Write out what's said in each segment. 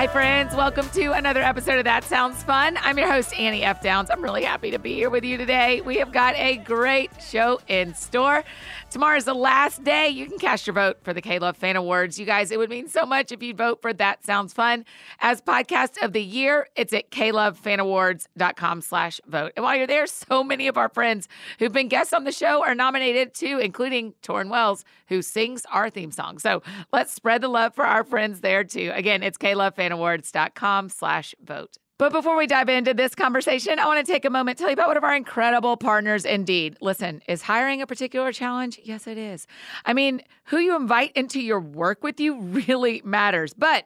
Hi, friends. Welcome to another episode of That Sounds Fun. I'm your host, Annie F. Downs. I'm really happy to be here with you today. We have got a great show in store. Tomorrow is the last day you can cast your vote for the K Love Fan Awards. You guys, it would mean so much if you'd vote for That Sounds Fun as podcast of the year. It's at klovefanawards.com slash vote. And while you're there, so many of our friends who've been guests on the show are nominated too, including Torrin Wells, who sings our theme song. So let's spread the love for our friends there too. Again, it's klovefanawards.com slash vote. But before we dive into this conversation, I want to take a moment to tell you about one of our incredible partners, Indeed. Listen, is hiring a particular challenge? Yes, it is. I mean, who you invite into your work with you really matters. But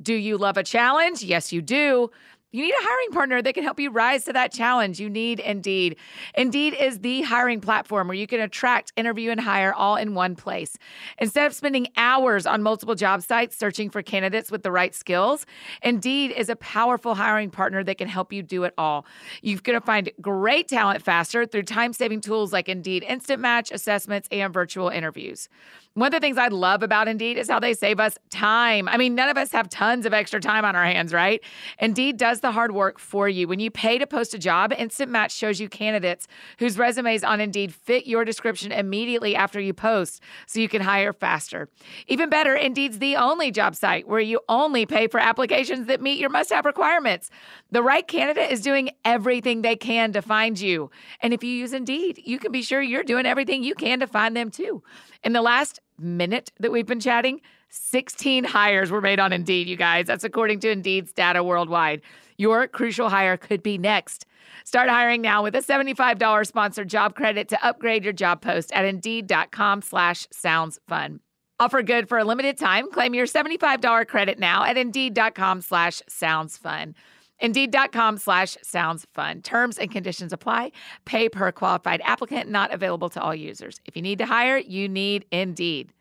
do you love a challenge? Yes, you do. You need a hiring partner that can help you rise to that challenge. You need Indeed. Indeed is the hiring platform where you can attract, interview, and hire all in one place. Instead of spending hours on multiple job sites searching for candidates with the right skills, Indeed is a powerful hiring partner that can help you do it all. You're going to find great talent faster through time saving tools like Indeed Instant Match, assessments, and virtual interviews. One of the things I love about Indeed is how they save us time. I mean, none of us have tons of extra time on our hands, right? Indeed does the hard work for you. When you pay to post a job, Instant Match shows you candidates whose resumes on Indeed fit your description immediately after you post so you can hire faster. Even better, Indeed's the only job site where you only pay for applications that meet your must have requirements. The right candidate is doing everything they can to find you. And if you use Indeed, you can be sure you're doing everything you can to find them too. In the last minute that we've been chatting, 16 hires were made on Indeed, you guys. That's according to Indeed's data worldwide. Your crucial hire could be next. Start hiring now with a $75 sponsored job credit to upgrade your job post at indeed.com slash sounds fun. Offer good for a limited time. Claim your $75 credit now at indeed.com slash sounds fun. Indeed.com slash sounds fun. Terms and conditions apply. Pay per qualified applicant, not available to all users. If you need to hire, you need Indeed.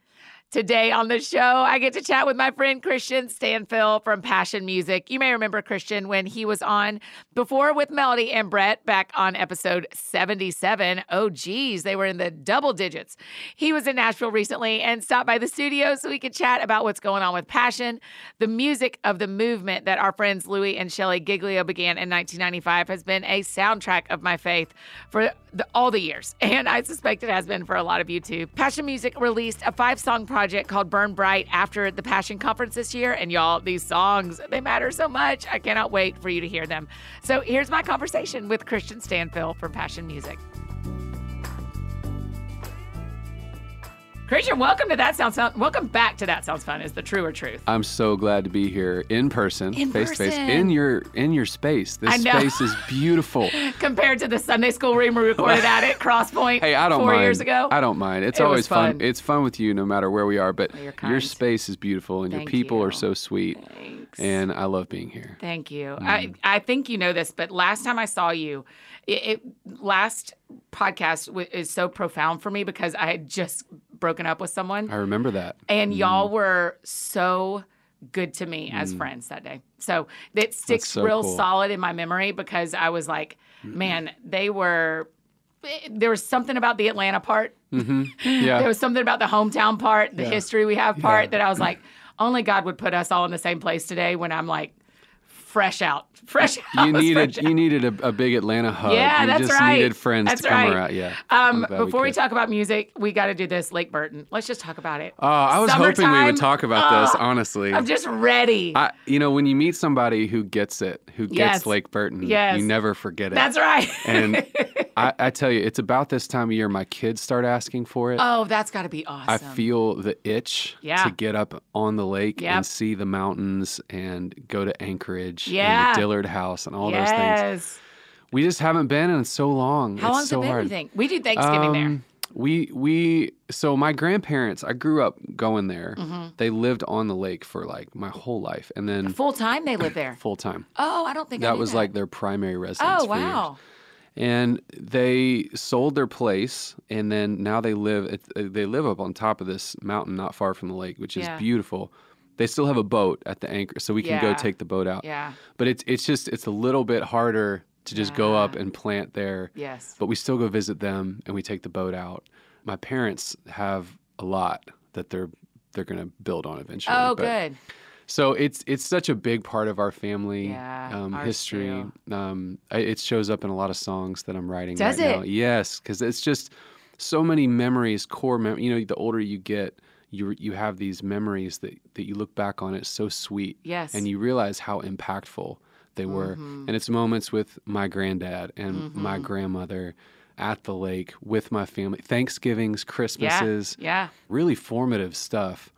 Today on the show, I get to chat with my friend Christian Stanfill from Passion Music. You may remember Christian when he was on before with Melodie and Brett back on episode 77. Oh, geez, they were in the double digits. He was in Nashville recently and stopped by the studio so we could chat about what's going on with Passion. The music of the movement that our friends Louie and Shelley Giglio began in 1995 has been a soundtrack of my faith for the, all the years, and I suspect it has been for a lot of you too. Passion Music released a five song project called Burn Bright after the Passion Conference this year. And y'all, these songs, they matter so much. I cannot wait for you to hear them. So here's my conversation with Christian Stanfill from Passion Music. Christian, welcome to That Sounds Fun. Welcome back to That Sounds Fun is the truer truth. I'm so glad to be here in person, In face to face, in your in your space. I This space is beautiful. Compared to the Sunday school room we recorded at at Cross Point Hey, I don't four mind. years ago. I don't mind. It's It always fun. It's fun with you, no matter where we are. But You're your space is beautiful, and Thank your people you. are so sweet. Thanks. And I love being here. Thank you. Mm-hmm. I, I think you know this, but last time I saw you, it, it last podcast w- is so profound for me because I had just broken up with someone, I remember that. and Mm-hmm. y'all were so good to me as friends that day. So it sticks so real cool. solid in my memory because I was like, man, they were. There was something about the Atlanta part. Yeah. There was something about the hometown part, the Yeah. history we have part Yeah. that I was like, only God would put us all in the same place today when I'm like fresh out, fresh out. you needed out. you needed a, a big Atlanta hug. Yeah, you that's just right. needed friends That's to come right. around. Yeah. Um, before we, could. talk about music, we got to do this. Lake Burton. Let's just talk about it. Oh, I was hoping we would talk about this. Honestly, I'm just ready. I, you know, when you meet somebody who gets it, who gets Yes. Lake Burton, Yes. you never forget it. That's right. And I, I tell you, it's about this time of year my kids start asking for it. oh, that's got to be awesome. I feel the itch Yeah. to get up on the lake Yep. and see the mountains and go to Anchorage Yeah. and Dillard House and all those things. yes. We just haven't been in so long. How it's long's so it been? hard. You think we do Thanksgiving there? Um, We we so my grandparents. I grew up going there. Mm-hmm. They lived on the lake for like my whole life, and then Full time they live there. full time. Oh, I don't think I That was like their primary residence. Oh wow. And they sold their place, and then now they live. They live up on top of this mountain, not far from the lake, which is Yeah. beautiful. They still have a boat at the anchor, so we can go Yeah. take the boat out. Yeah. But it's it's just it's a little bit harder to just go up and plant there. Yes. But we still go visit them, and we take the boat out. My parents have a lot that they're they're going to build on eventually. Oh, but- good. so it's it's such a big part of our family Yeah, um, ours history. Um, I- it shows up in a lot of songs that I'm writing Does right it? now. Yes, because it's just so many memories, core mem. You know, the older you get, you you have these memories that that you look back on. It's so sweet. Yes. and you realize how impactful they were. Mm-hmm. And it's moments with my granddad and my grandmother at the lake with my family. Thanksgivings, Yeah. Christmases Yeah. really formative stuff.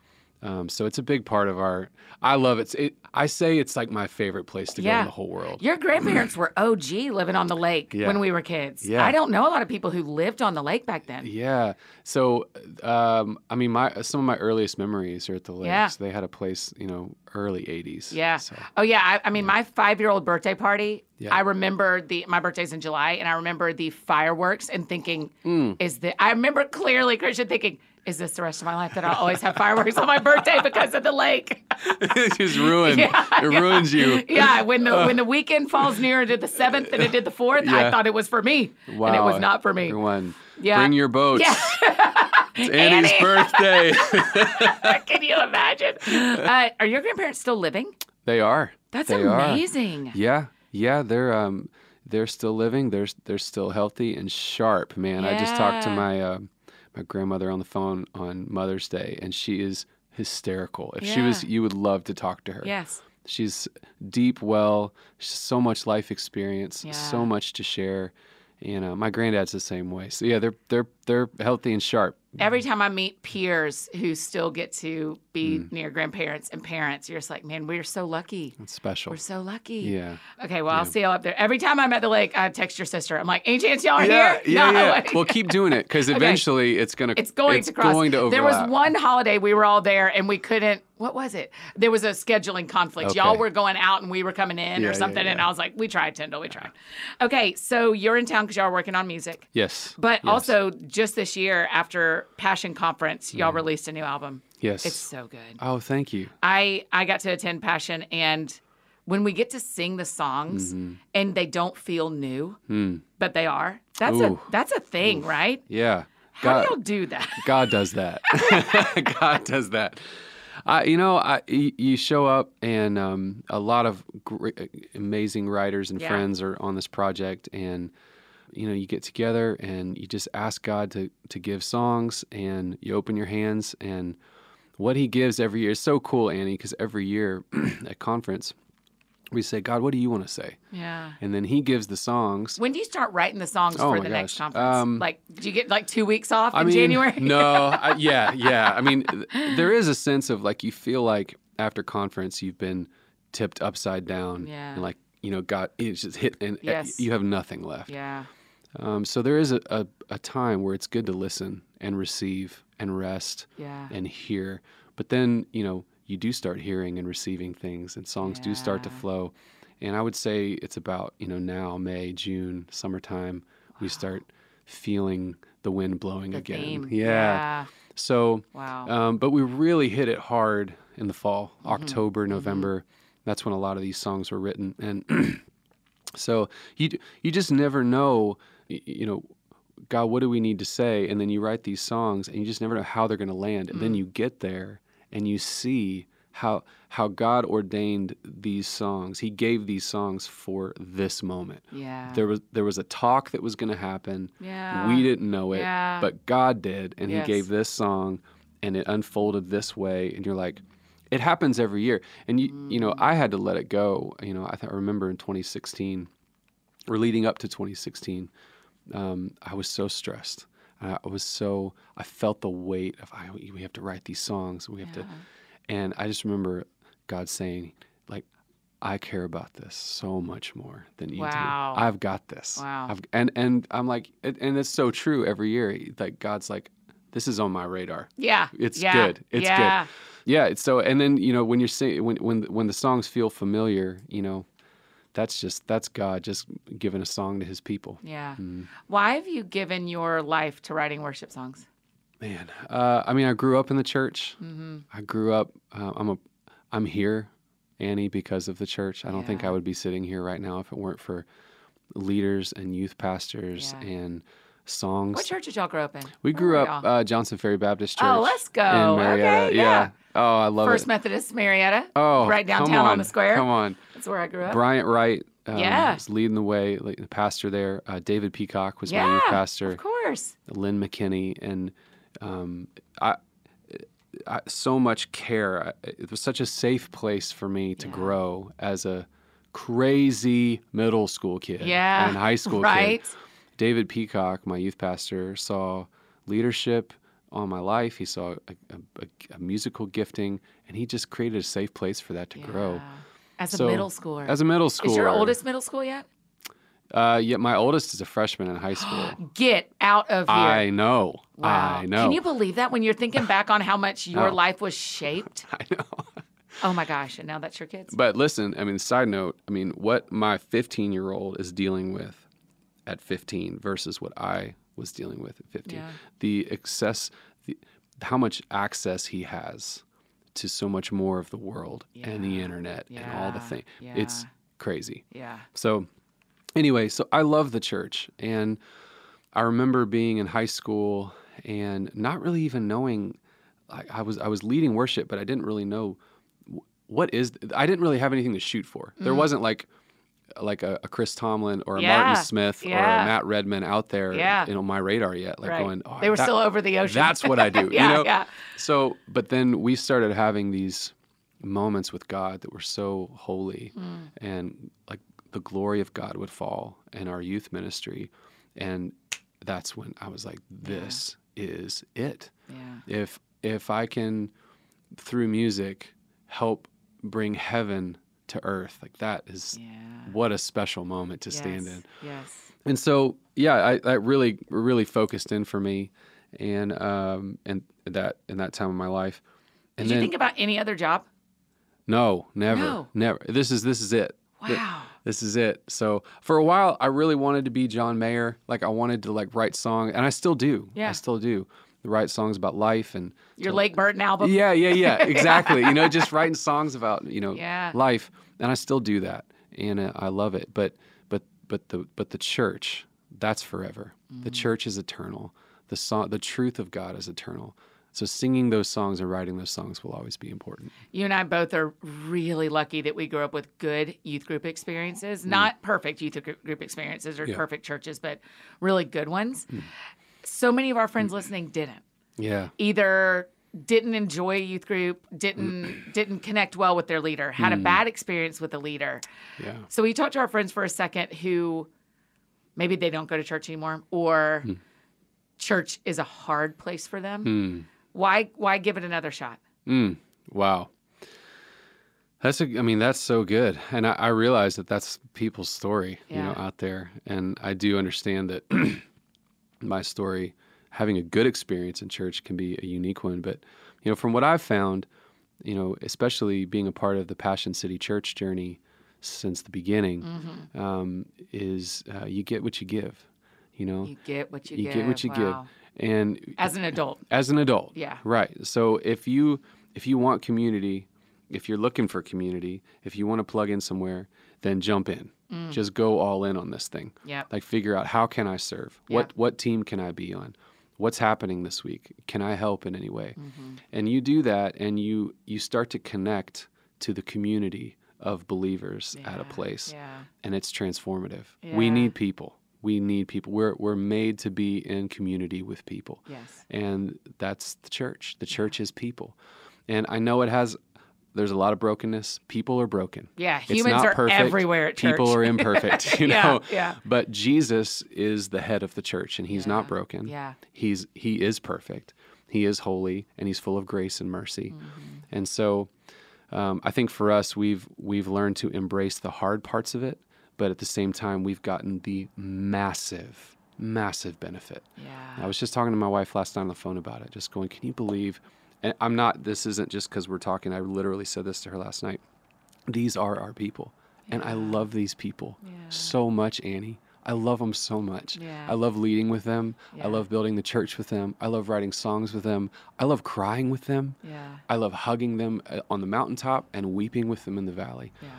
Um, so it's a big part of our. I love it. it. I say it's like my favorite place to go in the whole world. Your grandparents were OG living on the lake Yeah. when we were kids. Yeah. I don't know a lot of people who lived on the lake back then. Yeah. So, um, I mean, my some of my earliest memories are at the lake. Yeah. So they had a place, you know, early '80s. Yeah. So, Oh yeah. I, I mean, my five-year-old birthday party. Yeah. I remember the my birthday's in July, and I remember the fireworks and thinking, Mm. "Is the?" I remember clearly Christian thinking, "Is this the rest of my life that I'll always have fireworks on my birthday because of the lake?" it just ruined. Yeah, it yeah. ruins you. yeah. When the when the weekend falls nearer to the seventh than it did the fourth, I thought it was for me, Wow. and it was not for me. Everyone, Yeah. bring your boats. Yeah. It's Annie's Annie. birthday. Can you imagine? Uh, are your grandparents still living? they are. That's they Are. amazing. Yeah, yeah, they're um they're still living. They're they're still healthy and sharp, man. I just talked to my uh, my grandmother on the phone on Mother's Day, and she is hysterical. If she was, you would love to talk to her. Yes. She's deep, well, so much life experience, Yeah. so much to share. And uh, my granddad's the same way. So yeah, they're they're they're healthy and sharp. Every time I meet peers who still get to be Mm. near grandparents and parents, you're just like, man, we're so lucky. It's special. We're so lucky. Yeah. Okay, well, I'll see y'all up there. Every time I'm at the lake, I text your sister. I'm like, any chance y'all are Yeah, here? yeah, No. yeah. Well, keep doing it because eventually it's gonna It's going it's to cross. going to overlap. there was one holiday we were all there and we couldn't. What was it? There was a scheduling conflict. Y'all were going out and we were coming in Yeah, or yeah, something, and. I was like, we tried, Tyndall, we tried. Okay, so you're in town because y'all are working on music, Yes. but yes, also just this year after Passion Conference, y'all released a new album. yes. It's so good. Oh, thank you. I I got to attend Passion and. When we get to sing the songs and they don't feel new, but they are, that's Mm-hmm. Ooh. a that's a thing, right? Yeah. How God, do y'all do that? God does that. God does that. I, you know, I, you show up, and um, a lot of great, amazing writers and Yeah. friends are on this project, and you know, you get together and you just ask God to to give songs, and you open your hands, and what He gives every year is so cool, Annie, because every year at conference we say, God, what do you want to say? Yeah. And then He gives the songs. When do you start writing the songs Oh for the next gosh. conference? Um, like, do you get like two weeks off I in mean, January? no, I, yeah, yeah. I mean, there is a sense of like you feel like after conference you've been tipped upside down, Yeah. and like you know, got it's just hit, and uh, Yes. you have nothing left. yeah. Um, so there is a, a, a time where it's good to listen and receive and rest Yeah. and hear, but then you know you do start hearing and receiving things, and songs do start to flow. And I would say it's about you know now May, June, summertime, we start feeling the wind blowing The again. theme. Yeah. So, Wow. um, but we really hit it hard in the fall, Mm-hmm. October, November. That's when a lot of these songs were written, and so you you just never know, you know, God, what do we need to say? And then you write these songs, and you just never know how they're going to land. And then Mm. you get there, and you see how how God ordained these songs. He gave these songs for this moment. yeah. There was there was a talk that was going to happen. yeah. We didn't know it, Yeah. but God did, and Yes. He gave this song, and it unfolded this way, and you're like, it happens every year, and you you know Mm. I had to let it go. You know I, th- I remember in 2016, or leading up to 2016, um, I was so stressed. I was so I felt the weight of I, we have to write these songs, we have to, and I just remember God saying like. I care about this so much more than you Wow. do. I've got this. Wow. I've, and and I'm like, and and it's so true every year. Like God's like, this is on my radar. Yeah. It's yeah. good. It's yeah. good. Yeah. It's so, and then you know when you're saying when when when the songs feel familiar, you know, that's just that's God just giving a song to His people. Yeah. Mm. Why have you given your life to writing worship songs? Man, uh, I mean, I grew up in the church. Mm-hmm. I grew up. Uh, I'm a, I'm here, Annie, because of the church. I don't think I would be sitting here right now if it weren't for leaders and youth pastors Yeah. and songs. What church did y'all grow up in? We Where grew up uh, Johnson Ferry Baptist Church. Oh, let's go. In Marietta. Okay, yeah. Oh, I love First it. Methodist Marietta. Oh, right downtown on the square. Come on. That's where I grew up. Bryant Wright um, Yeah. was leading the way, like, the pastor there. Uh, David Peacock was my youth yeah. pastor. Of course. Lynn McKinney, and um, I, I, so much care. It was such a safe place for me to Yeah. grow as a crazy middle school kid Yeah. and high school right. kid. David Peacock, my youth pastor, saw leadership on my life. He saw a, a, a- a musical gifting, and he just created a safe place for that to grow. As a So, middle schooler. As a middle schooler, Is your oldest middle school yet? Uh, yeah, my oldest is a freshman in high school. Get out of here. I know. wow. I know. Can you believe that when you're thinking back on how much your No. life was shaped? I know. Oh my gosh. And now that's your kids? But listen, I mean, side note, I mean, what my 15 year old is dealing with at 15 versus what I was dealing with at 15. Yeah. The excess, the, how much access he has to so much more of the world and the Yeah. internet and all the Yeah. things. It's crazy. Yeah. So, anyway, so I love the church. And I remember being in high school and not really even knowing. I, I was I was leading worship, but I didn't really know wh- what is. I didn't really have anything to shoot for. There mm. wasn't like like a, a Chris Tomlin or a. Yeah, Martin Smith or a Matt Redman out there, Yeah. you know, my radar yet. Like right. going, oh, they were that- still over the ocean. That's what I do. yeah. you know? Yeah. So, but then we started having these moments with God that were so holy, Mm. and like the glory of God would fall in our youth ministry, and that's when I was like, "This is it." Yeah. If if I can, through music, help bring heaven to earth, like that is Yeah. what a special moment to stand in. Yes. And so, yeah, I, I really, really focused in for me, and um, and that in that time of my life. And Did then you think about any other job? no, never, No. never. This is this is it. Wow. This is it. So for a while, I really wanted to be John Mayer. Like I wanted to like write songs, and I still do. Yeah. I still do. Write songs about life and Your Lake Burton album? yeah, yeah, yeah, exactly. you know, just writing songs about you know Yeah. life, and I still do that, and uh, I love it. But but but the but the church, that's forever. Mm. The church is eternal. The song, the truth of God is eternal. So singing those songs and writing those songs will always be important. You and I both are really lucky that we grew up with good youth group experiences. Mm. Not perfect youth group experiences or Yeah. perfect churches, but really good ones. So many of our friends listening didn't. Yeah. Either didn't enjoy a youth group, didn't didn't connect well with their leader, had a bad experience with the leader. Yeah. So we talked to our friends for a second who maybe they don't go to church anymore or church is a hard place for them. Hmm. Why why give it another shot? Mm, wow. That's a, I mean, that's so good. And I, I realize that that's people's story, you know, out there. And I do understand that my story, having a good experience in church can be a unique one. But, you know, from what I've found, you know, especially being a part of the Passion City Church journey since the beginning, um, is uh, you get what you give. You know, You get what you, you give. get what you Wow. give, and As an adult. as an adult. Yeah. Right. So if you if you want community, if you're looking for community, if you want to plug in somewhere, then jump in. Just go all in on this thing. Mm. Yep. Like figure out how can I serve? Yeah. What what team can I be on? What's happening this week? Can I help in any way? Mm-hmm. And you do that and you you start to connect to the community of believers at a place Yeah. and it's transformative. We need people. We need people. We're we're made to be in community with people. Yes. And that's the church. The church is people. And I know it has there's a lot of brokenness. People are broken. Yeah. It's Humans not are perfect. everywhere at church. People are imperfect, you Yeah, know. yeah. But Jesus is the head of the church and he's Yeah, not broken. yeah. He's he is perfect. He is holy and he's full of grace and mercy. Mm-hmm. And so um, I think for us we've we've learned to embrace the hard parts of it, but at the same time we've gotten the massive massive benefit. Yeah. I was just talking to my wife last night on the phone about it, just going, can you believe? And I'm not, this isn't just because we're talking. I literally said this to her last night. These are our people. And I love these people Yeah. so much, Annie. I love them so much. Yeah. I love leading with them. Yeah. I love building the church with them. I love writing songs with them. I love crying with them. Yeah. I love hugging them uh, on the mountaintop and weeping with them in the valley. Yeah.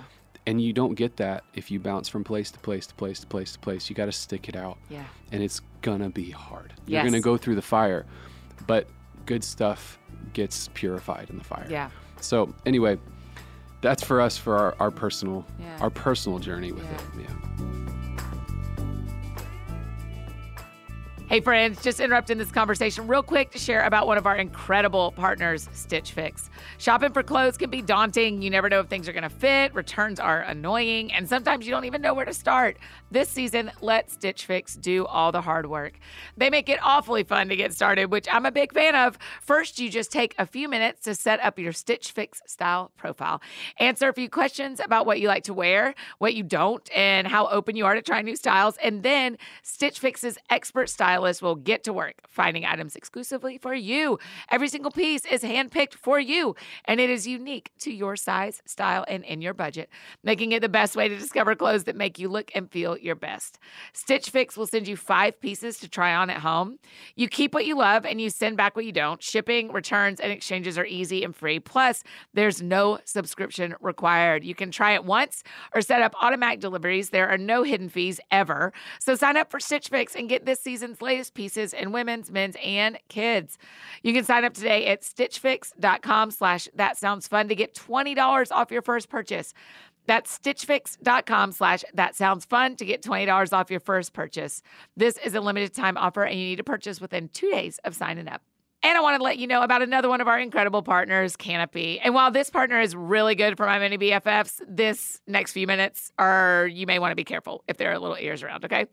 And you don't get that if you bounce from place to place to place to place to place. You got to stick it out Yeah. and it's gonna be hard. You're Yes. gonna go through the fire, but good stuff gets purified in the fire. Yeah. So anyway, that's for us for our, our personal Yeah. our personal journey with Yeah. it. Yeah. Hey, friends, just interrupting this conversation real quick to share about one of our incredible partners, Stitch Fix. Shopping for clothes can be daunting. You never know if things are going to fit, returns are annoying, and sometimes you don't even know where to start. This season, let Stitch Fix do all the hard work. They make it awfully fun to get started, which I'm a big fan of. First, you just take a few minutes to set up your Stitch Fix style profile, answer a few questions about what you like to wear, what you don't, and how open you are to try new styles, and then Stitch Fix's expert stylist will get to work finding items exclusively for you. Every single piece is handpicked for you, and it is unique to your size, style, and in your budget, making it the best way to discover clothes that make you look and feel your best. Stitch Fix will send you five pieces to try on at home. You keep what you love and you send back what you don't. Shipping, returns, and exchanges are easy and free. Plus, there's no subscription required. You can try it once or set up automatic deliveries. There are no hidden fees ever. So sign up for Stitch Fix and get this season's latest pieces in women's, men's, and kids. You can sign up today at stitchfix.com slash that sounds fun to get $20 off your first purchase. That's stitchfix.com slash that sounds fun to get $20 off your first purchase. This is a limited time offer and you need to purchase within two days of signing up. And I want to let you know about another one of our incredible partners, Canopy. And while this partner is really good for my mini BFFs, this next few minutes are, you may want to be careful if there are little ears around, okay?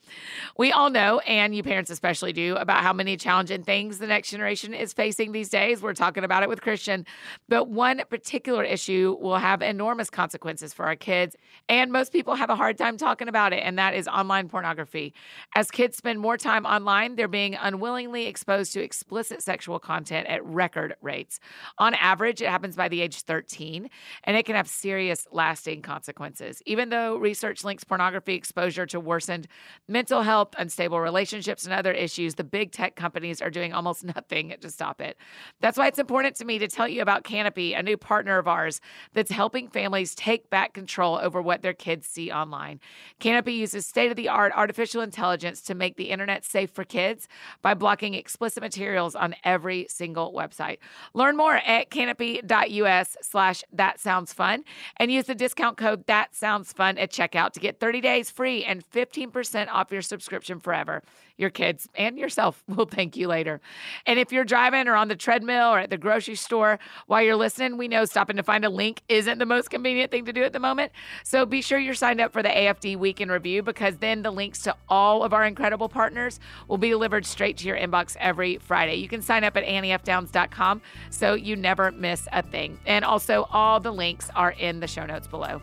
We all know, and you parents especially do, about how many challenging things the next generation is facing these days. We're talking about it with Christian. But one particular issue will have enormous consequences for our kids. And most people have a hard time talking about it, and that is online pornography. As kids spend more time online, they're being unwillingly exposed to explicit sexual content at record rates. On average, it happens by the age 13, and it can have serious, lasting consequences. Even though research links pornography exposure to worsened mental health, unstable relationships, and other issues, the big tech companies are doing almost nothing to stop it. That's why it's important to me to tell you about Canopy, a new partner of ours that's helping families take back control over what their kids see online. Canopy uses state of the art artificial intelligence to make the internet safe for kids by blocking explicit materials on every single website. Learn more at canopy.us slash that sounds fun and use the discount code that sounds fun at checkout to get 30 days free and 15% off your subscription forever. Your kids and yourself will thank you later. And if you're driving or on the treadmill or at the grocery store while you're listening, we know stopping to find a link isn't the most convenient thing to do at the moment. So be sure you're signed up for the AFD Week in Review because then the links to all of our incredible partners will be delivered straight to your inbox every Friday. You can sign up at anniefdowns.com so you never miss a thing. And also, all the links are in the show notes below.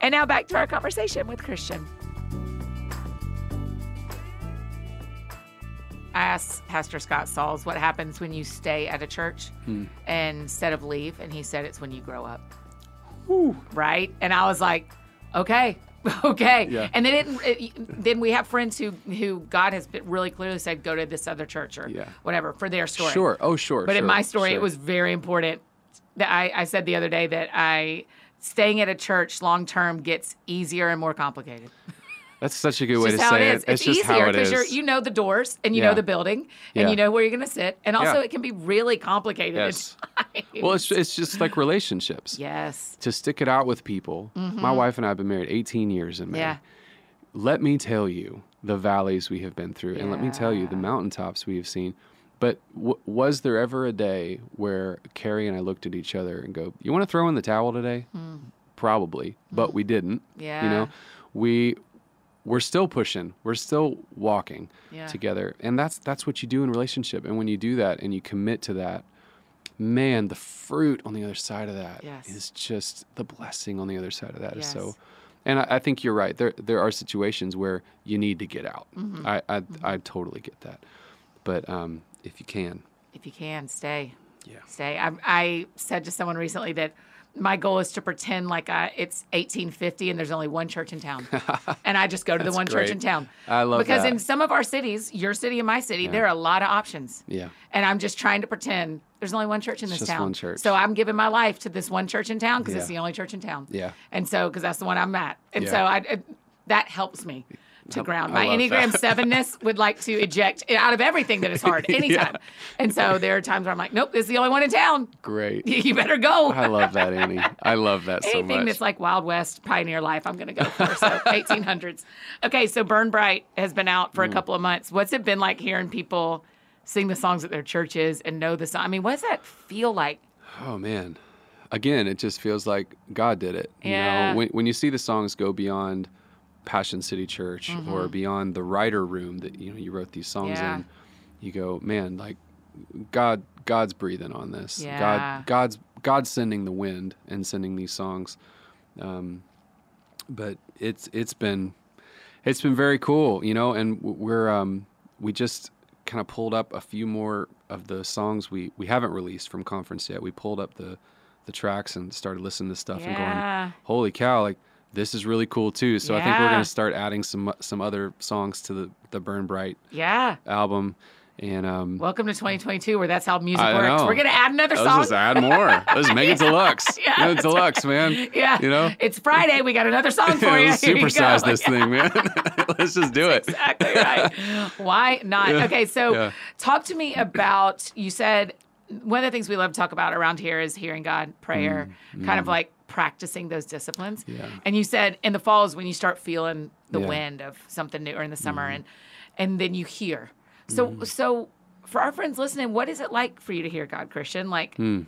And now back to our conversation with Christian. I asked Pastor Scott Sauls what happens when you stay at a church and instead of leave, and he said it's when you grow up. Right? And I was like, okay, Okay. Yeah. And then it, it, then we have friends who who God has been really clearly said go to this other church or Yeah. whatever for their story. Sure. Oh, sure. But in my story, sure. it was very important. That I, I said the other day that I staying at a church long term gets easier and more complicated. That's such a good way to say it it. is. It's, It's, just easier how it is. you're you know the doors and you Yeah. know the building and Yeah. you know where you're going to sit. And also, Yeah. it can be really complicated. at Yes. well, it's it's just like relationships. yes. To stick it out with people. My wife and I have been married 18 years in May. Mm-hmm. Yeah. Let me tell you the valleys we have been through, and let me tell you the mountaintops we have seen. But w- was there ever a day where Carrie and I looked at each other and go, "You want to throw in the towel today?" Probably, but we didn't. Yeah. You Hmm. Know, we we're still pushing. We're still walking Yeah. together, and that's that's what you do in relationship. And when you do that and you commit to that, man, the fruit on the other side of that is Yes. just the blessing on the other side of that is Yes. so. And I, I think you're right. There there are situations where you need to get out. Mm-hmm. I, I I totally get that. But um, if you can, If you can, stay. Yeah. Stay. I, I said to someone recently that my goal is to pretend like I, it's 1850 and there's only one church in town. and I just go to the one church in town. I love Because that. in some of our cities, your city and my city, there are a lot of options. yeah, And I'm just trying to pretend there's only one church in this just town. one church. So I'm giving my life to this one church in town because it's the only church in town. Yeah. And so, because that's the one I'm at. And Yeah. so I, it, that helps me to ground. My Enneagram that. 7ness would like to eject out of everything that is hard anytime. And so there are times where I'm like, nope, this is the only one in town. great. You better go. I love that, Annie. I love that so much. Anything that's like Wild West pioneer life, I'm going to go for. So 1800s. Okay, so Burn Bright has been out Mm. for a couple of months. What's it been like hearing people sing the songs at their churches and know the song? I mean, what does that feel like? Oh man. Again, it just feels like God did it. You Yeah. know, when when you see the songs go beyond Passion City Church Mm-hmm. or beyond the writer room that you know you wrote these songs Yeah. in, you go, man, like God God's breathing on this. Yeah. God God's God's sending the wind and sending these songs. Um, but it's it's been it's been very cool, you know, and we're um, we just kind of pulled up a few more of the songs we we haven't released from conference yet. We pulled up the the tracks and started listening to stuff and going, "Holy cow, like this is really cool too." So I think we're going to start adding some some other songs to the the Burn Bright Yeah. album and um Welcome to 2022, where that's how music I works. know. We're going to add another song. let's just add more. Let's make it deluxe. Yeah, You know, that's deluxe, man. yeah. You know? It's Friday. We got another song for you. Let's supersize this thing, man. Let's just do it. exactly right. Why not? Yeah. Okay, so Yeah. talk to me about you said one of the things we love to talk about around here is hearing God, prayer, kind of like practicing those disciplines. Mm, Yeah. And you said in the fall is when you start feeling the Yeah. Mm-hmm. wind of something new or in the summer and and then you hear. So so for our friends listening, what is it like for you to hear God, Christian? Like Hmm.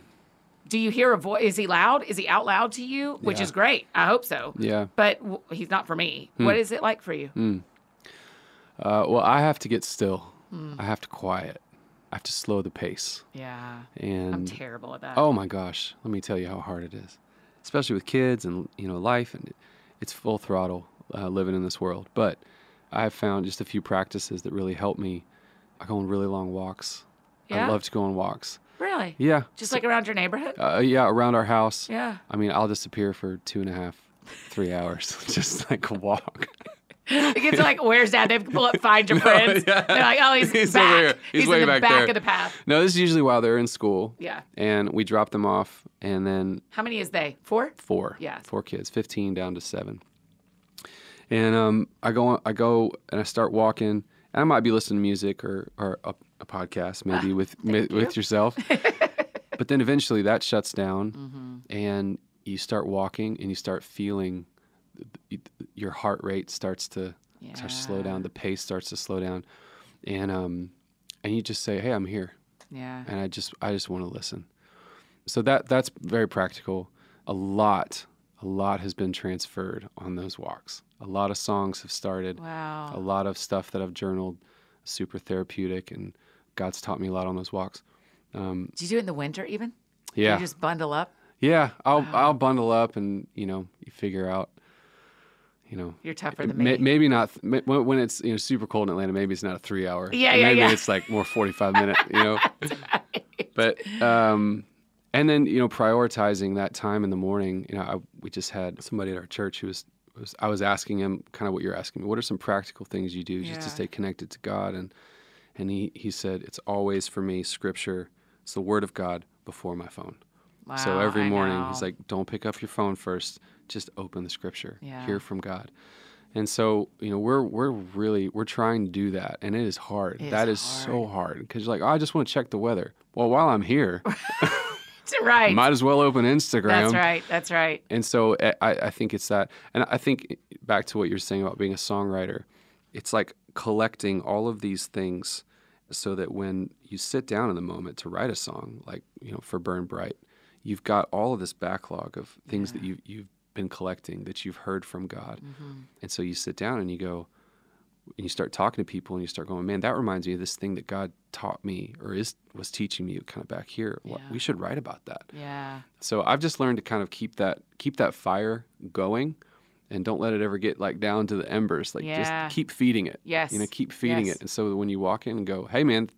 do you hear a voice? Is he loud? Is he out loud to you? Which Yeah. is great. I hope so. Yeah. But w- he's not for me. Hmm. What is it like for you? Uh, well, I have to get still. Hmm. I have to quiet. I have to slow the pace. Yeah. And I'm terrible at that. oh my gosh, let me tell you how hard it is, especially with kids and you know life, and it's full throttle uh, living in this world. But I've found just a few practices that really help me. I go on really long walks. Yeah? I love to go on walks. Really? Yeah. Just like around your neighborhood? uh, yeah, around our house. Yeah. I mean, I'll disappear for two and a half, three hours, just like a walk. Are like, "Where's Dad?" They pull up, find your friends. yeah. They're like, "Oh, he's, He's back. over here. He's way in the back back there." of the path." No, this is usually while they're in school. Yeah. And we drop them off, and then How many is they? Four. four. Yeah. Four kids, fifteen down to seven. And um, I go, I go, and I start walking. And I might be listening to music or or a, a podcast, maybe with mi- with yourself. but then eventually that shuts down, Mm-hmm. and you start walking, and you start feeling your heart rate starts to starts to slow down. The pace starts to slow down, and um, and you just say, "Hey, I'm here." Yeah. and I just I just want to listen. So that that's very practical. A lot, a lot has been transferred on those walks. A lot of songs have started. Wow. A lot of stuff that I've journaled, super therapeutic, and God's taught me a lot on those walks. Um, Do you do it in the winter even? yeah, You just bundle up. yeah. I'll I'll bundle up and you know you figure out. You know, You're tougher than me. maybe not when when it's you know super cold in Atlanta. Maybe it's not a three hour. Yeah, yeah, Maybe yeah. it's like more forty five minute. You know, but um, and then you know prioritizing that time in the morning. You know, I, we just had somebody at our church who was was, I was asking him kind of what you're asking me. What are some practical things you do just to stay connected to God? And and he he said it's always for me Scripture. It's the Word of God before my phone. So every I morning know. he's like, don't pick up your phone first. Just open the Scripture. Yeah. Hear from God. And so you know we're we're really we're trying to do that, and it is hard. It That is is so hard because you're like, oh, I just want to check the weather. Well, while I'm here, right. might as well open Instagram. That's right. That's right. And so eh, I, I think it's that. And I think eh, back to what you're saying about being a songwriter, it's like collecting all of these things so that when you sit down in the moment to write a song, like, you know, for Burn Bright, you've got all of this backlog of things that you, you've been collecting that you've heard from God. Mm-hmm. And so you sit down and you go, and you start talking to people and you start going, man, that reminds me of this thing that God taught me or is was teaching me kind of back here. What- Yeah. We should write about that. Yeah. So I've just learned to kind of keep that keep that fire going and don't let it ever get like down to the embers. Like Yeah. just keep feeding it. Yes. You know, keep feeding Yes. it. And so when you walk in and go, Hey man,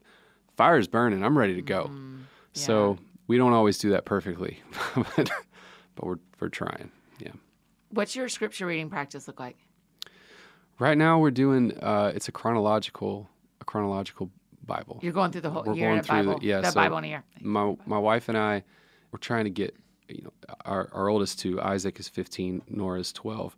fire's burning, I'm ready to go. Mm-hmm. So we don't always do that perfectly. but but we're we're trying. Yeah. What's your scripture reading practice look like? Right now we're doing uh it's a chronological a chronological Bible. You're going through the whole We're year going through the- Bible. yeah, the so- Bible in a year. my my wife and I we're trying to get you know our our oldest two Isaac is 15 Nora's 12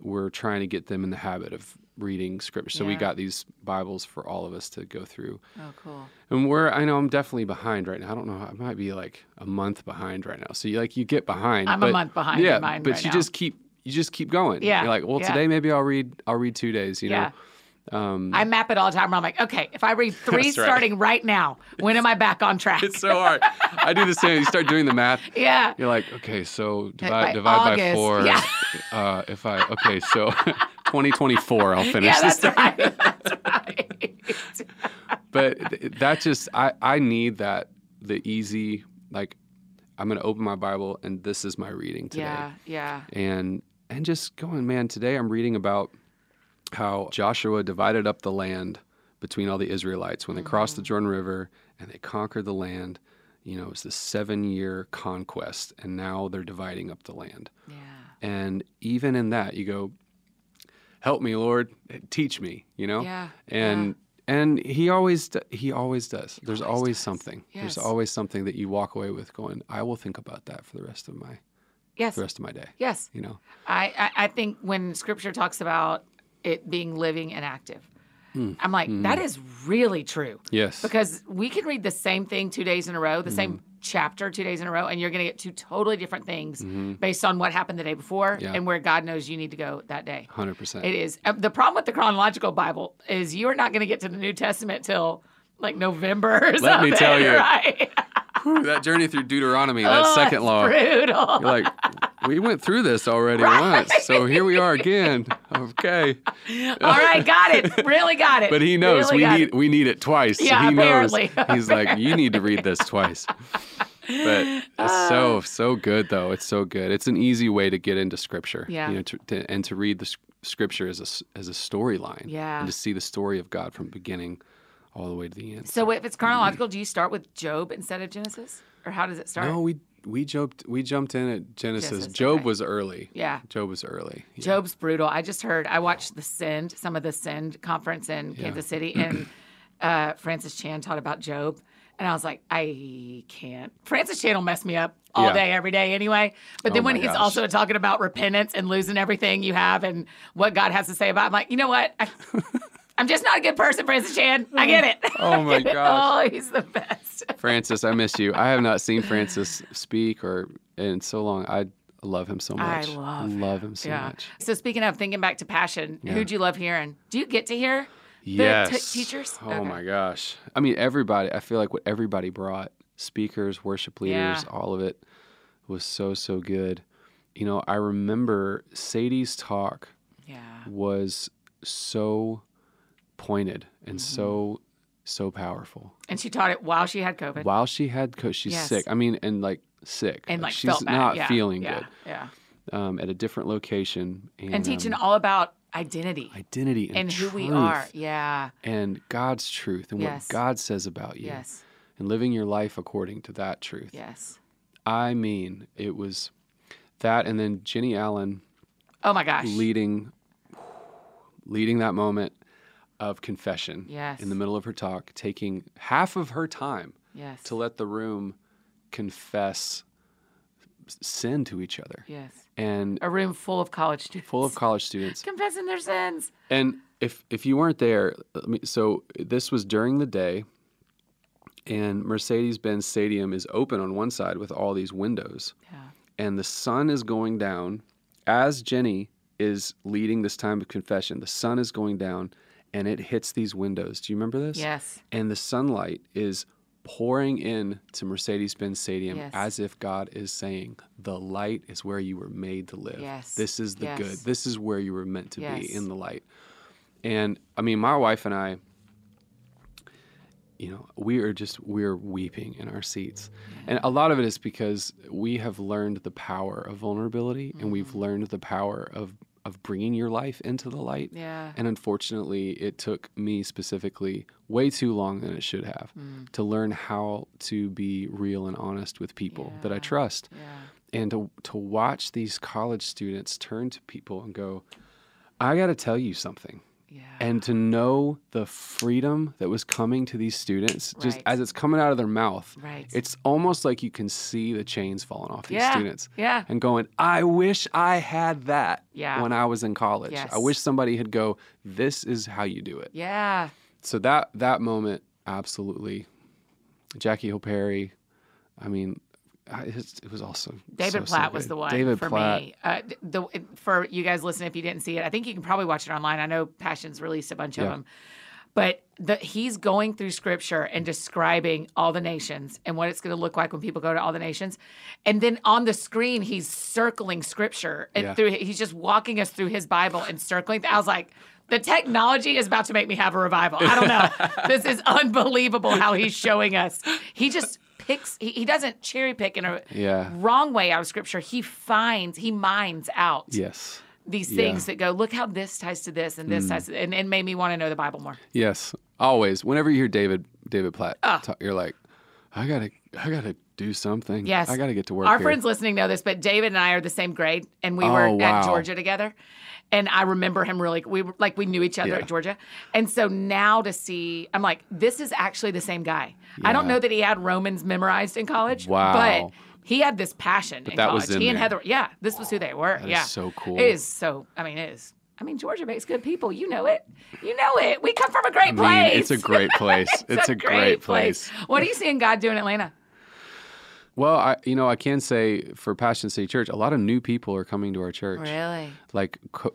we're trying to get them in the habit of reading scripture so we got these bibles for all of us to go through Oh, cool. and we're I know I'm definitely behind right now I don't know I might be like a month behind right now so you like you get behind I'm a month behind yeah but right you now. just keep you just keep going Yeah, you're like well yeah. today maybe I'll read I'll read two days you Yeah. know um I map it all the time. where I'm like, okay, if I read three right. starting right now, when am I back on track? it's so hard I do the same you start doing the math yeah. You're like, okay, so by divide divide by four. yeah. Uh, if I okay, so 2024, I'll finish Yeah, this. that's right. That's right. But that just I I need that the easy like I'm gonna open my Bible and this is my reading today. yeah, yeah. And and just going, man. Today I'm reading about how Joshua divided up the land between all the Israelites when they crossed the Mm-hmm. Jordan River and they conquered the land. You know, it was this seven year conquest, and now they're dividing up the land. Yeah. And even in that, you go, "Help me, Lord, teach me." You know, Yeah, and and he always he always does. There's always always, does. something. Yes. There's always something that you walk away with, going, "I will think about that for the rest of my Yes. the rest of my day." Yes. You know, I, I, I think when scripture talks about it being living and active, I'm like, that is really true. yes, Because we can read the same thing two days in a row, the same Mm-hmm. Chapter two days in a row, and you're going to get two totally different things based on what happened the day before Mm-hmm. Yeah. and where God knows you need to go that day. hundred percent. It is. Uh, the problem with the chronological Bible is you are not going to get to the New Testament till like November or Let me tell you. Right? That journey through Deuteronomy, that Oh, second law. Brutal. You're like, we went through this already Right. once, so here we are again. Okay, All right, got it. Really got it. but he knows Really we need it. we need it twice. so Yeah, he apparently. knows. He's like, you need to read this twice. But it's so so good though. It's so good. It's an easy way to get into scripture. Yeah. You know, to, to, and to read the scripture as a as a storyline. Yeah. And to see the story of God from beginning all the way to the end. So if it's chronological, do you start with Job instead of Genesis, or how does it start? No, we we jumped we jumped in at Genesis. Genesis, Job okay. was early. Yeah. Job was early. Yeah. Job's brutal. I just heard. I watched the Send, some of the Send conference in Kansas City, and uh, Francis Chan taught about Job, and I was like, I can't. Francis Chan will mess me up all Yeah. day, every day, anyway. But then Oh when he's gosh. also talking about repentance and losing everything you have and what God has to say about, it, I'm like, you know what? I, I'm just not a good person, Francis Chan. I get it. Oh my get it. Oh, he's the best. Francis, I miss you. I have not seen Francis speak or in so long. I love him so much. I much. love him so yeah. much. So speaking of thinking back to passion, who'd you love hearing? Do you get to hear the t- Yes. teachers? Oh Okay. my gosh. I mean, everybody. I feel like what everybody brought, speakers, worship leaders, Yeah. all of it, was so so good. You know, I remember Sadie's talk Yeah. was so pointed and Mm-hmm. so so powerful. And she taught it while she had COVID. While she had, cause she's Yes. sick. I mean, and like sick. And like she's felt bad. not yeah. feeling yeah. good. Yeah. Um, at a different location and, And teaching um, all about identity identity and, and who we are. Yeah. and God's truth and Yes. what God says about you Yes. and living your life according to that truth. Yes. I mean, it was that, and then Jennie Allen Oh my gosh. leading leading that moment of confession Yes. in the middle of her talk, taking half of her time yes. to let the room confess sin to each other. yes. And A room full of college students. full of college students. confessing their sins. And if if you weren't there, let me, so this was during the day, and Mercedes-Benz Stadium is open on one side with all these windows, Yeah. and the sun is going down as Jennie is leading this time of confession. The sun is going down, and it hits these windows. Do you remember this? Yes. And the sunlight is pouring in to Mercedes-Benz Stadium Yes. as if God is saying, "The light is where you were made to live. Yes. This is the good. This is where you were meant to Yes. be in the light." And I mean, my wife and I, you know, we are just we're weeping in our seats, and a lot of it is because we have learned the power of vulnerability, and Mm-hmm. we've learned the power of of bringing your life into the light. Yeah. And unfortunately, it took me specifically way too long than it should have Mm. to learn how to be real and honest with people that I trust. Yeah. And to, to watch these college students turn to people and go, I got to tell you something. Yeah. And to know the freedom that was coming to these students, just Right. as it's coming out of their mouth, Right. it's almost like you can see the chains falling off these Yeah. students Yeah. and going, I wish I had that Yeah. when I was in college. Yes. I wish somebody had go, this is how you do it. Yeah. So that that moment, absolutely. Jackie Hill Perry, I mean, it, was also David so, so Platt was the one David for Platt. me. Uh, the for you guys listening, if you didn't see it, I think you can probably watch it online. I know Passions released a bunch of them, but the, he's going through Scripture and describing all the nations and what it's going to look like when people go to all the nations, and then on the screen he's circling Scripture and Yeah. through. He's just walking us through his Bible and circling. I was like. The technology is about to make me have a revival. I don't know. this is unbelievable how he's showing us. He just picks, he, he doesn't cherry pick in a Yeah. wrong way out of scripture. He finds, he mines out Yes. these Yeah. things that go, look how this ties to this and this ties to, and it made me want to know the Bible more. Yes. Always. Whenever you hear David David Platt, Ah. talk, you're like, I gotta I gotta do something. Yes. I gotta get to work. Our here. friends listening know this, but David and I are the same grade, and we Oh, were wow. at Georgia together. And I remember him really, we were like we knew each other Yeah. at Georgia. And so now to see, I'm like, this is actually the same guy. I don't know that he had Romans memorized in college, Wow. but he had this passion in that college. was in he and. Heather, yeah, this was who they were. That yeah, so cool. It is so. I mean, it is. I mean, Georgia makes good people. You know it. You know it. We come from a great I mean, place. it's a great place. it's, a, great, place. What are you seeing God do in Atlanta? Well, I you know I can say for Passion City Church, a lot of new people are coming to our church. Really? like co-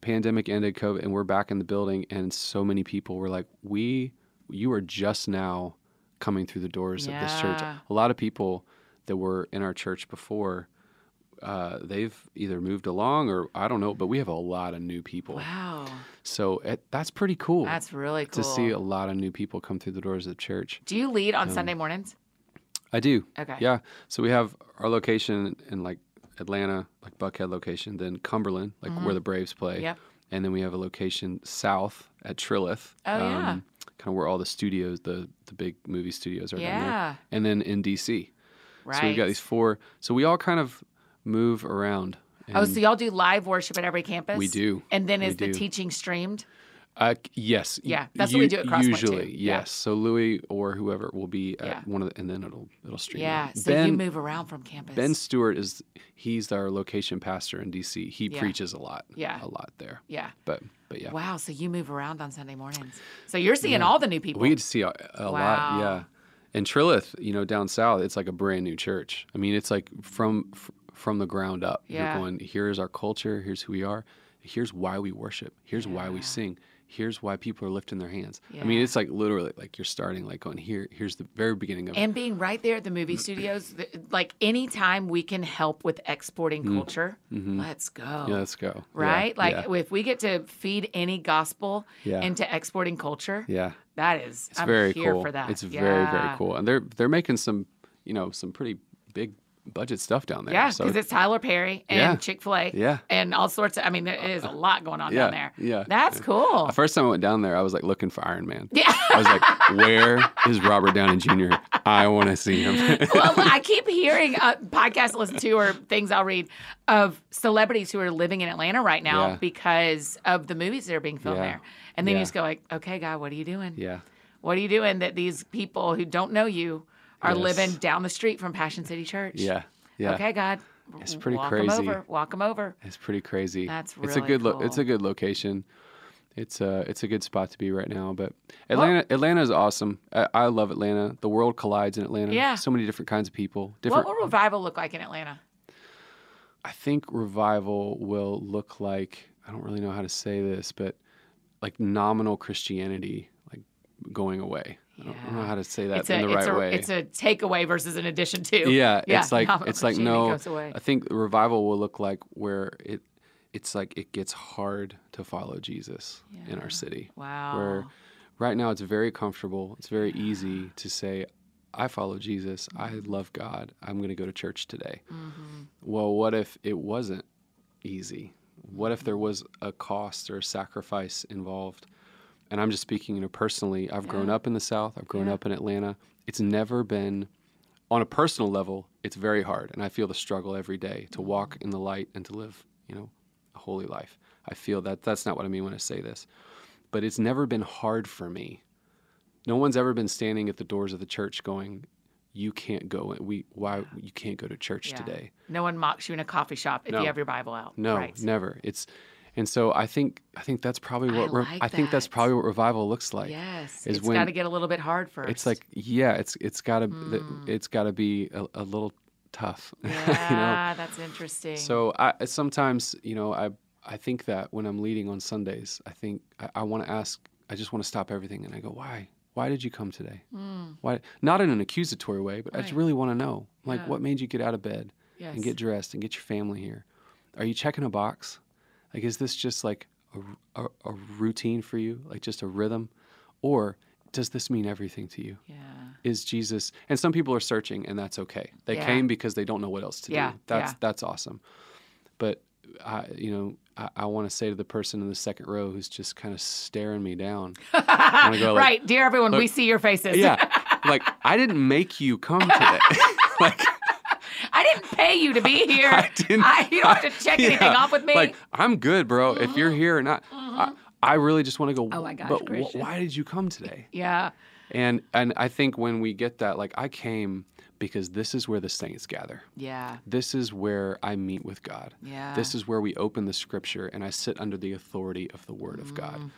pandemic ended covid and we're back in the building and so many people were like we you are just now coming through the doors of this church a lot of people that were in our church before uh, they've either moved along or i don't know but we have a lot of new people Wow. so it, that's pretty cool That's really cool. to see a lot of new people come through the doors of the church Do you lead on Sunday mornings? I do. Okay. Yeah. So we have our location in like Atlanta, like Buckhead location, then Cumberland, like where the Braves play. Mm-hmm. Yep. And then we have a location south at Trilith. Oh, yeah. Kind of where all the studios, the the big movie studios are down there. Yeah. And then in DC. Right. So we've got these four. So we all kind of move around. Oh, so y'all do live worship at every campus? We do. And then We is the teaching streamed? Uh, yes. Yeah, that's what we do at Crosspoint, too. Usually, Yeah. yes. So Louis or whoever will be at Yeah. one of the, and then it'll it'll stream. Yeah. out. So you move around from campus. Ben Stuart is he's our location pastor in DC. He Yeah. preaches a lot. Yeah. A lot there. yeah. But but yeah. Wow. So you move around on Sunday mornings. So you're seeing all the new people. We get to see a, a Wow. lot, yeah. And Trilith, you know, down south, it's like a brand new church. I mean, it's like from from the ground up. Yeah. You're going, here's our culture, here's who we are, here's why we worship, here's why we sing, here's why people are lifting their hands. I mean, it's like literally like you're starting like going here, here's the very beginning of and being right there at the movie studios, like anytime we can help with exporting culture, let's go. Mm-hmm. Yeah, let's go. Yeah, right? Like yeah, if we get to feed any gospel Yeah. into exporting culture, yeah. that is It's I'm very here cool. for that. It's very very cool, and they're they're making some you know some pretty big budget stuff down there. Yeah, so because it's Tyler Perry and Yeah. Chick Fil A. Yeah. and all sorts of. I mean, there is a lot going on yeah, down there. yeah. that's yeah. cool. The first time I went down there, I was like looking for Iron Man. Yeah. I was like, where is Robert Downey Jr.? I want to see him. well, I keep hearing uh, podcasts listen to or things I'll read of celebrities who are living in Atlanta right now because of the movies that are being filmed there. And then you just go like, okay, God, what are you doing? yeah. What are you doing that these people who don't know you are Yes. living down the street from Passion City Church? Yeah. Yeah. Okay, God. It's pretty walk crazy. Them over. Walk them over. It's pretty crazy. That's really it's a good lo- it's a good location. It's a it's a good spot to be right now. But Atlanta Atlanta is awesome. I, I love Atlanta. The world collides in Atlanta. Yeah. So many different kinds of people. Different, What will revival look like in Atlanta? I think revival will look like I don't really know how to say this, but like nominal Christianity, like going away. I, don't, I don't know how to say that It's in a, the right a way. it's a takeaway versus an addition to. yeah, Yeah, it's like it's like no. I think revival will look like where it it's like it gets hard to follow Jesus in our city. Wow. Where right now it's very comfortable. It's very easy to say, I follow Jesus. I Mm-hmm. love God. I'm going to go to church today. Well, what if it wasn't easy? What if there Mm-hmm. was a cost or a sacrifice involved? And I'm just speaking, you know, personally. I've grown Yeah. up in the South. I've grown Yeah. up in Atlanta. It's never been, on a personal level, it's very hard, and I feel the struggle every day to walk Mm-hmm. in the light and to live, you know, a holy life. I feel that that's not what I mean when I say this, but it's never been hard for me. No one's ever been standing at the doors of the church going, "You can't go. We why you can't go to church Yeah. today." No one mocks you in a coffee shop if No. you have your Bible out. No, Right. never. It's and so I think I think that's probably I what re- like I think that's probably what revival looks like. Yes. is It's got to get a little bit hard first. It's like yeah, it's it's got to Mm. it's got to be a, a little tough. yeah, you know. that's interesting. So I sometimes you know I I think that when I'm leading on Sundays, I think I, I want to ask. I just want to stop everything and I go, why? Why did you come today? Why? Not in an accusatory way, but I just Mm. Really want to know. Like, Yeah. what made you get out of bed? yes. and get dressed and get your family here. Are you checking a box? Like, is this just like a, a, a routine for you, like just a rhythm? Or does this mean everything to you? yeah. Is Jesus, and some people are searching, and that's okay. They Yeah. came because they don't know what else to Yeah, do. That's yeah. that's awesome. But I, you know, I, I want to say to the person in the second row who's just kind of staring me down, go like, right, dear everyone, we see your faces. yeah, like I didn't make you come today. like didn't pay you to be here. I didn't. I- you don't have to check anything yeah, off with me. Mm-hmm. Like I'm good, bro. If you're here or not, I, I really just want to go. Oh my gosh, but wh- why did you come today? yeah. And and I think when we get that, like I came because this is where the saints gather. Yeah. This is where I meet with God. Yeah. This is where we open the Scripture and I sit under the authority of the Word of God.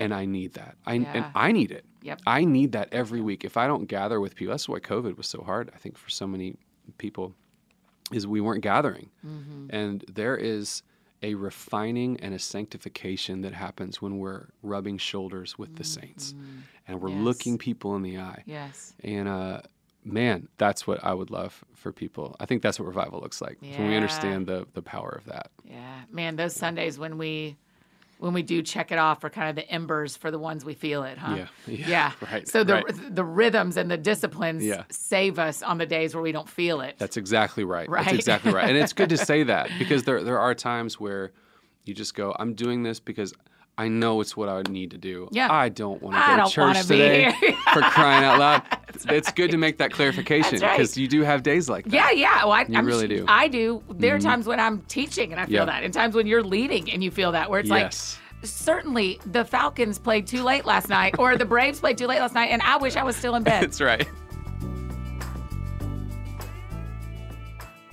And I need that. I and Mm-hmm. I need it. Yep. I need that every week. If I don't gather with people, that's why COVID was so hard. I think for so many people, is we weren't gathering, Mm-hmm. and there is a refining and a sanctification that happens when we're rubbing shoulders with the saints, and we're Mm-hmm. Yes. looking people in the eye. Yes. And uh, man, that's what I would love for people. I think that's what revival looks like when we understand the the power of that. Yeah. Man, those Sundays when we when we do check it off are kind of the embers for the ones we feel it, huh? Yeah, yeah, Yeah. right, So the right. the rhythms and the disciplines Yeah. save us on the days where we don't feel it. That's exactly right. Right. That's exactly right. And it's good to say that because there there are times where you just go, I'm doing this because I know it's what I would need to do. Yeah. I don't want to I go to church today for crying out loud. It's good to make that clarification That's right. because you do have days like that. Yeah, yeah. Well, I, You I'm really do. Mm-hmm. I do. There are times when I'm teaching and I feel Yeah. that, and times when you're leading and you feel that, where it's Yes. like, certainly the Falcons played too late last night, or the Braves played too late last night, and I wish I was still in bed. That's right.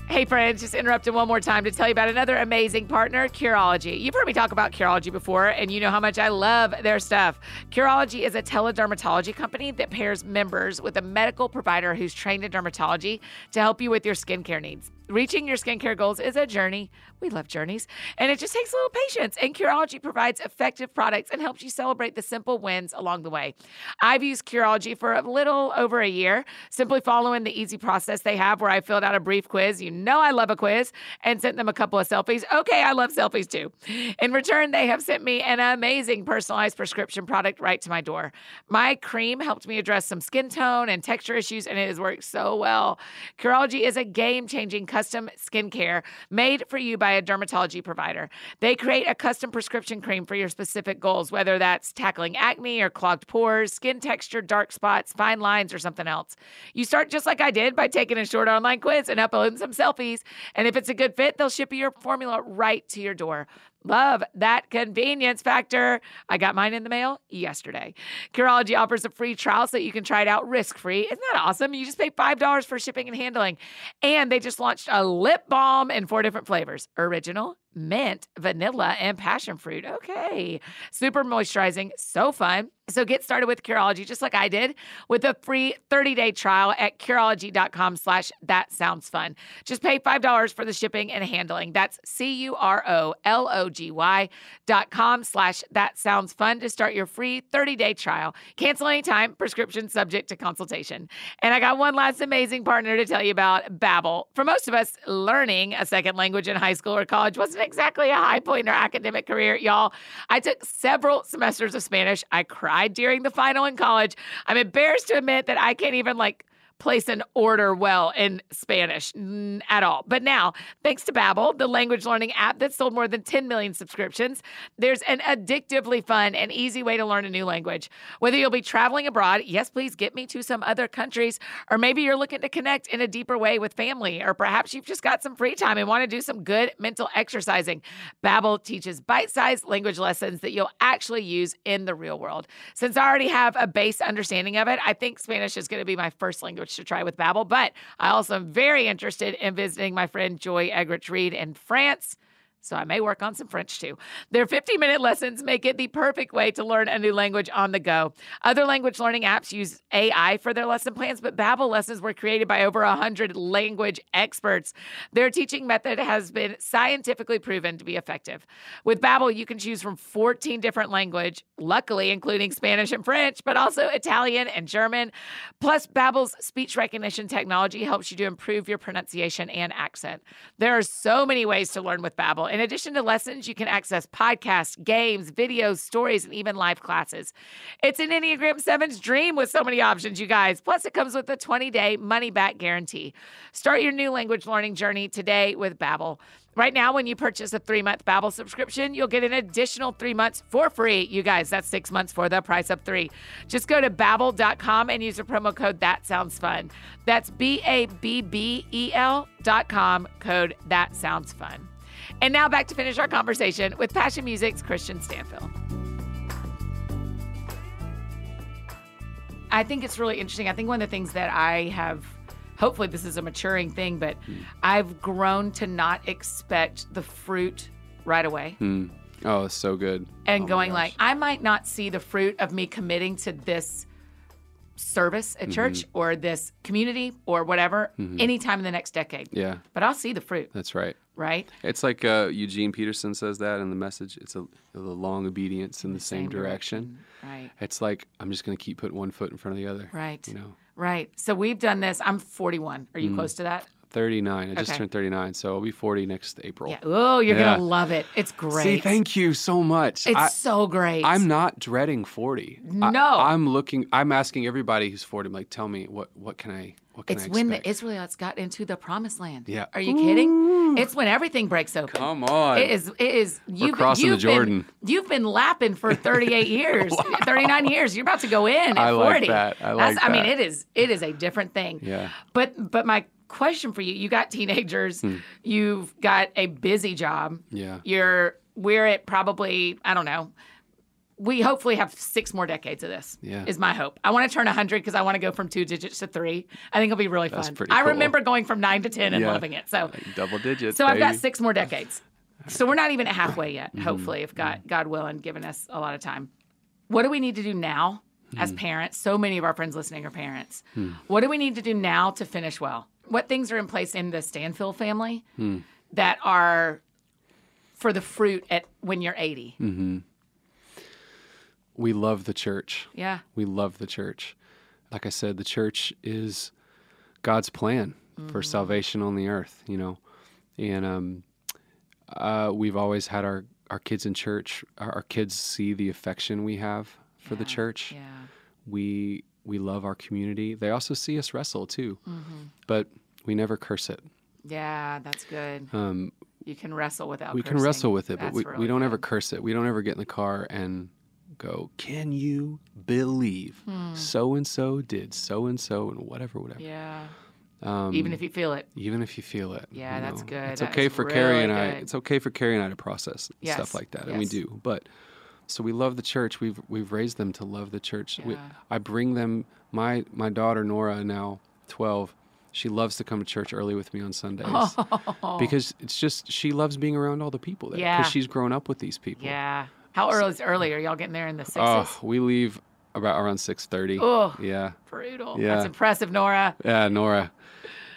Hey, friends, just interrupting one more time to tell you about another amazing partner, Curology. You've heard me talk about Curology before, and you know how much I love their stuff. Curology is a teledermatology company that pairs members with a medical provider who's trained in dermatology to help you with your skincare needs. Reaching your skincare goals is a journey. We love journeys. And it just takes a little patience. And Curology provides effective products and helps you celebrate the simple wins along the way. I've used Curology for a little over a year, simply following the easy process they have where I filled out a brief quiz. You know, I love a quiz and sent them a couple of selfies. Okay, I love selfies too. In return, they have sent me an amazing personalized prescription product right to my door. My cream helped me address some skin tone and texture issues, and it has worked so well. Curology is a game changing custom skincare made for you by a dermatology provider. They create a custom prescription cream for your specific goals, whether that's tackling acne or clogged pores, skin texture, dark spots, fine lines, or something else. You start just like I did by taking a short online quiz and uploading some selfies. And if it's a good fit, they'll ship your formula right to your door. Love that convenience factor. I got mine in the mail yesterday. Curology offers a free trial so you can try it out risk free. Isn't that awesome? You just pay $5 for shipping and handling. And they just launched a lip balm in four different flavors original, mint, vanilla, and passion fruit. Okay. Super moisturizing. So fun. So get started with Curology just like I did with a free 30-day trial at Curology.com slash that sounds fun. Just pay $5 for the shipping and handling. That's C-U-R-O-L-O-G-Y dot com slash that sounds fun to start your free 30-day trial. Cancel anytime, prescription subject to consultation. And I got one last amazing partner to tell you about, Babbel. For most of us, learning a second language in high school or college wasn't exactly a high point in our academic career, y'all. I took several semesters of Spanish. I cried during the final in college. I'm embarrassed to admit that I can't even like place an order well in Spanish at all. But now, thanks to Babbel, the language learning app that sold more than 10 million subscriptions, there's an addictively fun and easy way to learn a new language. Whether you'll be traveling abroad, yes, please get me to some other countries, or maybe you're looking to connect in a deeper way with family, or perhaps you've just got some free time and want to do some good mental exercising. Babbel teaches bite-sized language lessons that you'll actually use in the real world. Since I already have a base understanding of it, I think Spanish is going to be my first language to try with Babbel, but I also am very interested in visiting my friend Joy Eggerichs Reed in France so I may work on some French too. Their 50 minute lessons make it the perfect way to learn a new language on the go. Other language learning apps use AI for their lesson plans, but Babbel lessons were created by over 100 language experts. Their teaching method has been scientifically proven to be effective. With Babbel, you can choose from 14 different language, luckily including Spanish and French, but also Italian and German. Plus, Babbel's speech recognition technology helps you to improve your pronunciation and accent. There are so many ways to learn with Babbel in addition to lessons, you can access podcasts, games, videos, stories, and even live classes. It's an Enneagram 7's dream with so many options, you guys. Plus, it comes with a 20 day money back guarantee. Start your new language learning journey today with Babbel. Right now, when you purchase a three-month Babbel subscription, you'll get an additional three months for free. You guys, that's six months for the price of three. Just go to babbel.com and use the promo code That Sounds Fun. That's B-A-B-B-E-L dot com, code That Sounds Fun. And now back to finish our conversation with Passion Music's Christian Stanfill. I think it's really interesting. I think one of the things that I have, hopefully, this is a maturing thing, but mm. I've grown to not expect the fruit right away. Mm. Oh, it's so good. And oh going like, I might not see the fruit of me committing to this service at mm-hmm. church or this community or whatever mm-hmm. anytime in the next decade. Yeah. But I'll see the fruit. That's right. Right? It's like uh, Eugene Peterson says that in the message. It's a, long obedience in the, the same, same direction. direction. Right. It's like I'm just going to keep putting one foot in front of the other. Right. You know. Right. So we've done this. I'm 41. Are you mm. close to that? 39. I just turned 39, so I'll be 40 next April. Yeah. Oh, you're yeah. gonna love it. It's great. See, thank you so much. It's I, so great. I'm not dreading 40. No. I, am looking. I'm asking everybody who's 40. I'm like, tell me what what can I what can it's I when the Israelites got into the promised land. Yeah. Are you kidding? It's when everything breaks open. Come on. It is. It is. You've, crossing you've the Jordan. Been, you've been lapping for 38 years, wow. 39 years. You're about to go in at I 40. Like that. I like. I mean, it is. It is a different thing. Yeah. But but my question for you. You got teenagers. Hmm. You've got a busy job. Yeah. You're we're at probably I don't know. We hopefully have six more decades of this. Yeah. Is my hope. I want to turn 100 because I want to go from two digits to three. I think it'll be really fun. That's pretty I cool. remember going from nine to 10 and yeah. loving it. So double digits. So baby. I've got six more decades. So we're not even at halfway yet, mm-hmm. hopefully, if God, mm-hmm. God willing, giving us a lot of time. What do we need to do now as hmm. parents? So many of our friends listening are parents. Hmm. What do we need to do now to finish well? What things are in place in the Stanfill family that are for the fruit at when you're 80? Hmm. We love the church. Yeah. We love the church. Like I said, the church is God's plan for salvation on the earth, you know. And um, uh, we've always had our, our kids in church. Our, our kids see the affection we have for the church. Yeah. We we love our community. They also see us wrestle too, Mm-hmm. but we never curse it. Yeah, that's good. Um, You can wrestle without we can wrestle with it, but we, really we don't ever curse it. We don't ever get in the car and go, "Can you believe so and so did so and so and whatever, whatever." Yeah. Um, Even if you feel it. even if you feel it. Yeah, you that's good. It's That okay for Carrie really and I. good. It's okay for Carrie and I to process Yes, stuff like that, and we do. But so we love the church. We've we've raised them to love the church. We, I bring them. My my daughter Nora now twelve. She loves to come to church early with me on Sundays because it's just she loves being around all the people there Yeah. because she's grown up with these people. Yeah. How early is early? Are y'all getting there in the sixes? Oh, we leave about around six thirty. Oh. Yeah. Brutal. Yeah. That's impressive, Nora. Yeah, Nora.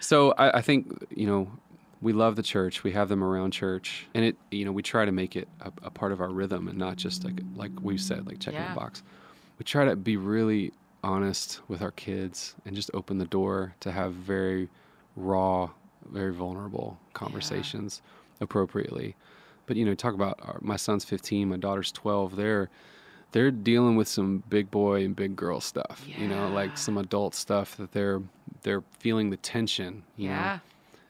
So I, I think you know we love the church. We have them around church, and it you know we try to make it a, a part of our rhythm and not just like like we said like checking Yeah. the box. We try to be really honest with our kids and just open the door to have very raw, very vulnerable conversations appropriately. But you know, talk about our, my son's 15, my daughter's 12. They're they're dealing with some big boy and big girl stuff. You know, like some adult stuff that they're they're feeling the tension. You Yeah. Know?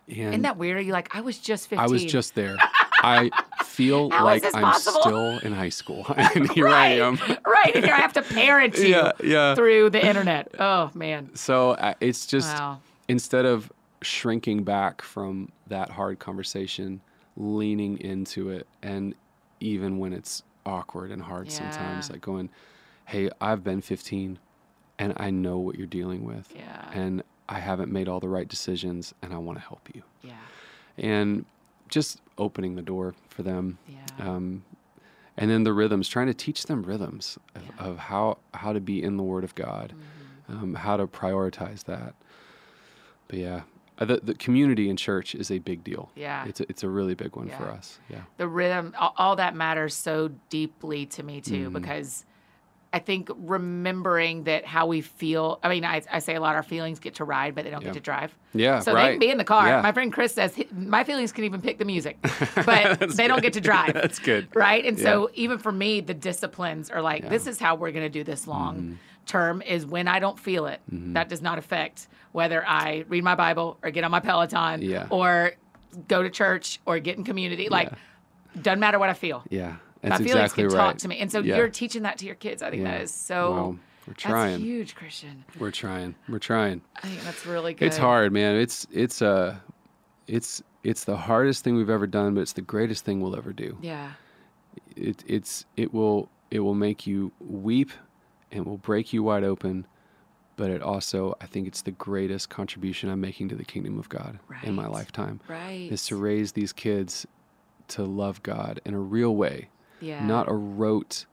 And Isn't that weird? Are You're like, I was just 15. I was just there. I feel How like I'm possible? still in high school, and here right. I am. right. And here I have to parent you Yeah, yeah. through the internet. Oh, man. So uh, it's just Wow. instead of shrinking back from that hard conversation, leaning into it, and even when it's awkward and hard sometimes, like going, "Hey, I've been 15, and I know what you're dealing with, Yeah. and I haven't made all the right decisions, and I want to help you." Yeah. And just opening the door for them. Yeah. Um, and then the rhythms, trying to teach them rhythms of, Yeah. of how how to be in the Word of God, Mm-hmm. um, how to prioritize that. But yeah, uh, the the community in church is a big deal. Yeah. it's a, it's a really big one for us. Yeah, the rhythm all, all that matters so deeply to me too Mm-hmm. because i think remembering that how we feel i mean I, I say a lot our feelings get to ride but they don't Yeah. get to drive yeah, so they can be in the car Yeah. my friend chris says my feelings can even pick the music but they don't get to drive That's good. right and so even for me the disciplines are like Yeah. this is how we're going to do this long Mm-hmm. term is when i don't feel it that does not affect whether i read my bible or get on my peloton Yeah. or go to church or get in community like doesn't matter what i feel Yeah, my that's feelings exactly can right. talk to me and so Yeah. you're teaching that to your kids i think Yeah. that is so Well, we're that's trying. huge christian We're trying. We're trying. i think that's really good It's hard, man. It's it's uh it's it's the hardest thing we've ever done, but it's the greatest thing we'll ever do. yeah it, it's it will it will make you weep and will break you wide open but it also i think it's the greatest contribution i'm making to the kingdom of god in my lifetime right is to raise these kids to love god in a real way yeah not a rote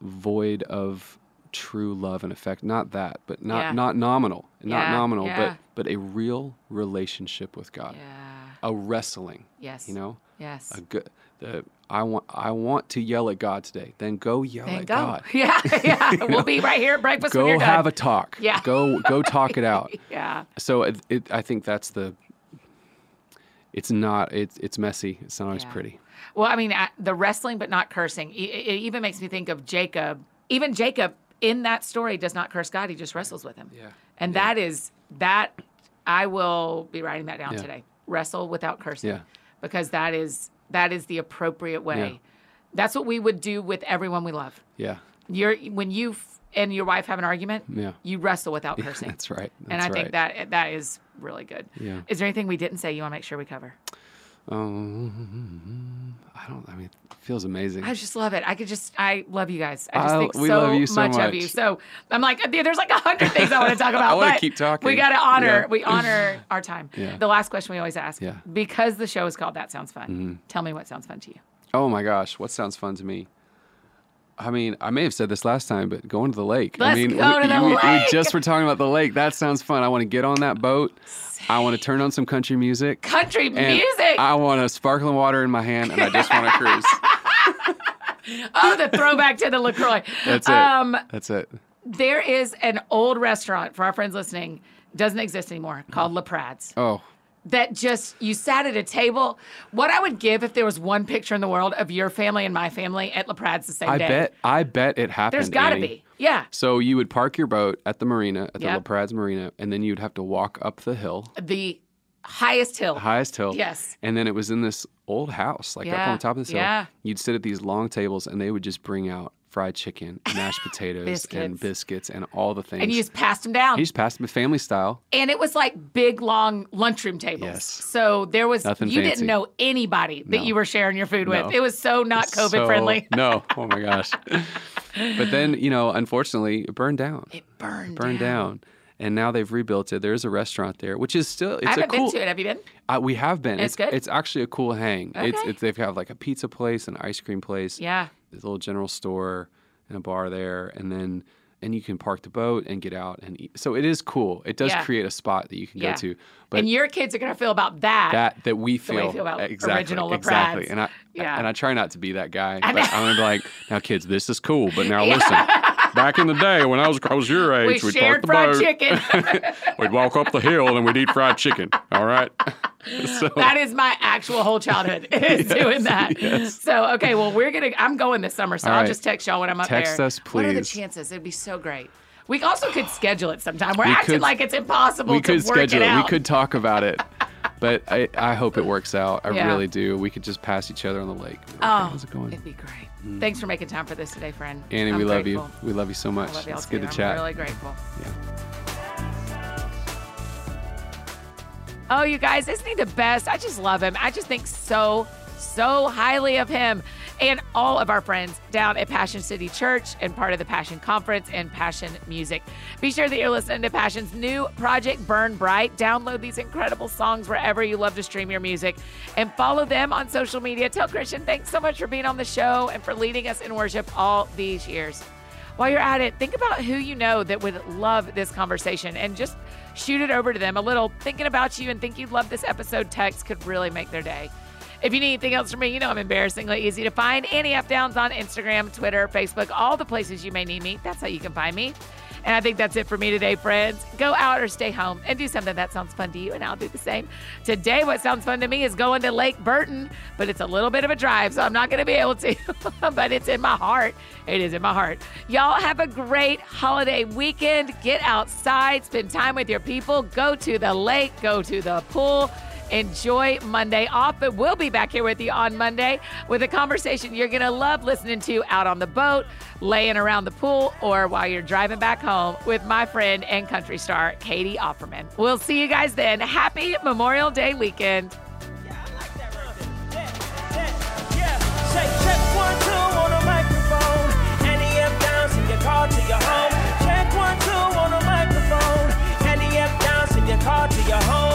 void of true love and affect not that but not Yeah. not nominal not Yeah, nominal but but a real relationship with god yeah a wrestling yes you know yes a good the I want I want to yell at God today. Then go yell Then at go. God. Yeah, yeah. We'll be right here at breakfast Go you're done. have a talk. Yeah. Go go talk it out. yeah. So it, it I think that's the. It's not. It's it's messy. It's not always pretty. Well, I mean, the wrestling, but not cursing. It, even makes me think of Jacob. Even Jacob in that story does not curse God; he just wrestles with him. Yeah. And Yeah. that is that. I will be writing that down Yeah. today. Wrestle without cursing. Yeah. Because that is that is the appropriate way. Yeah. That's what we would do with everyone we love. Yeah. You're when you and your wife have an argument. Yeah. You wrestle without cursing. That's right. That's and I right. think that that is really good. Yeah. Is there anything we didn't say you want to make sure we cover? Um, I don't. I mean, it feels amazing. I just love it. I could just, I love you guys. I just I- think so, so much, of you. So I'm like, there's like a hundred things I want to talk about. wanna but keep talking. We got to honor, Yeah. we honor our time. Yeah. The last question we always ask, Yeah. Mm-hmm. because the show is called That Sounds Fun. Tell me what sounds fun to you. Oh my gosh, what sounds fun to me? I mean, I may have said this last time, but going to the lake. I Let's mean, go we, to the we- we just were talking about the lake. That sounds fun. I want to get on that boat. I want to turn on some country music. Country music. I want a sparkling water in my hand, and I just want to cruise. oh, the throwback to the LaCroix. That's it. Um, That's it. there is an old restaurant for our friends listening, doesn't exist anymore, called LaPrade's. Oh, That just, you sat at a table. What I would give if there was one picture in the world of your family and my family at LaPrade's the same I day. bet. I bet it happened. There's got to be. Yeah. So you would park your boat at the marina, at the Yep. LaPrade's Marina, and then you'd have to walk up the hill, The highest hill. the highest hill. Yes. And then it was in this old house, like up Yeah, on top of this hill. yeah. You'd sit at these long tables, and they would just bring out fried chicken, mashed potatoes, and Biscuits. biscuits, and all the things. And you just passed them down. he just passed them family style. and it was like big, long lunchroom tables. Yes. So there was, Nothing you fancy. didn't know anybody that No. you were sharing your food No. with. It was so not COVID So- friendly. no. Oh my gosh. but then, you know, unfortunately, it burned down. It burned, burned down. And now they've rebuilt it. There's a restaurant there, which is still it's I a haven't cool. been to it. Have you been? Uh, we have been. It's good? It's actually a cool hang. It's, Okay. it's they've got like a pizza place, an ice cream place, Yeah. Little general store, and a bar there, and then and you can park the boat and get out and eat. So it is cool. It does Yeah. create a spot that you can Yeah. go to. But and your kids are going to feel about that. that that we feel, feel about exactly original exactly. And I Yeah. and I try not to be that guy. But. I'm gonna be like, now kids, this is cool. But now listen. Back in the day when I was, I was your age, we would shared park the fried boat. chicken. We'd walk up the hill and we'd eat fried chicken. All right. so that is my actual whole childhood is doing that. So okay, well we're gonna. I'm going this summer, so All I'll right. just text y'all when I'm up Text there. us, What are the chances? It'd be so great. We also could schedule it sometime. We're We acting could- like it's impossible we to could work schedule it it. out. We could talk about it. But I, I hope it works out. I Yeah. really do. We could just pass each other on the lake. Like, Oh, How's it going? it'd be great. Thanks for making time for this today, friend. Annie, I'm we love you. We love you so much. Y'all it's too. good to I'm chat. really grateful. Yeah. Oh, you guys, isn't he the best? I just love him. I just think so, so highly of him and all of our friends down at Passion City Church and part of the Passion Conference and Passion Music. Be sure that you're listening to Passion's new project, Burn Bright. Download these incredible songs wherever you love to stream your music and follow them on social media. Tell Christian, thanks so much for being on the show and for leading us in worship all these years. While you're at it, think about who you know that would love this conversation and just shoot it over to them. A little thinking about you and think you'd love this episode text could really make their day. If you need anything else from me, you know I'm embarrassingly easy to find. Annie F. Downs on Instagram, Twitter, Facebook, all the places you may need me. That's how you can find me. And I think that's it for me today, friends. Go out or stay home and do something that sounds fun to you, and I'll do the same. Today, what sounds fun to me is going to Lake Burton, but it's a little bit of a drive, so I'm not going to be able to, but it's in my heart. It is in my heart. Y'all have a great holiday weekend. Get outside, spend time with your people, go to the lake, go to the pool. Enjoy Monday off, but we'll be back here with you on Monday with a conversation you're going to love listening to out on the boat, laying around the pool, or while you're driving back home with my friend and country star, Katie Offerman. We'll see you guys then. Happy Memorial Day weekend. call to your home.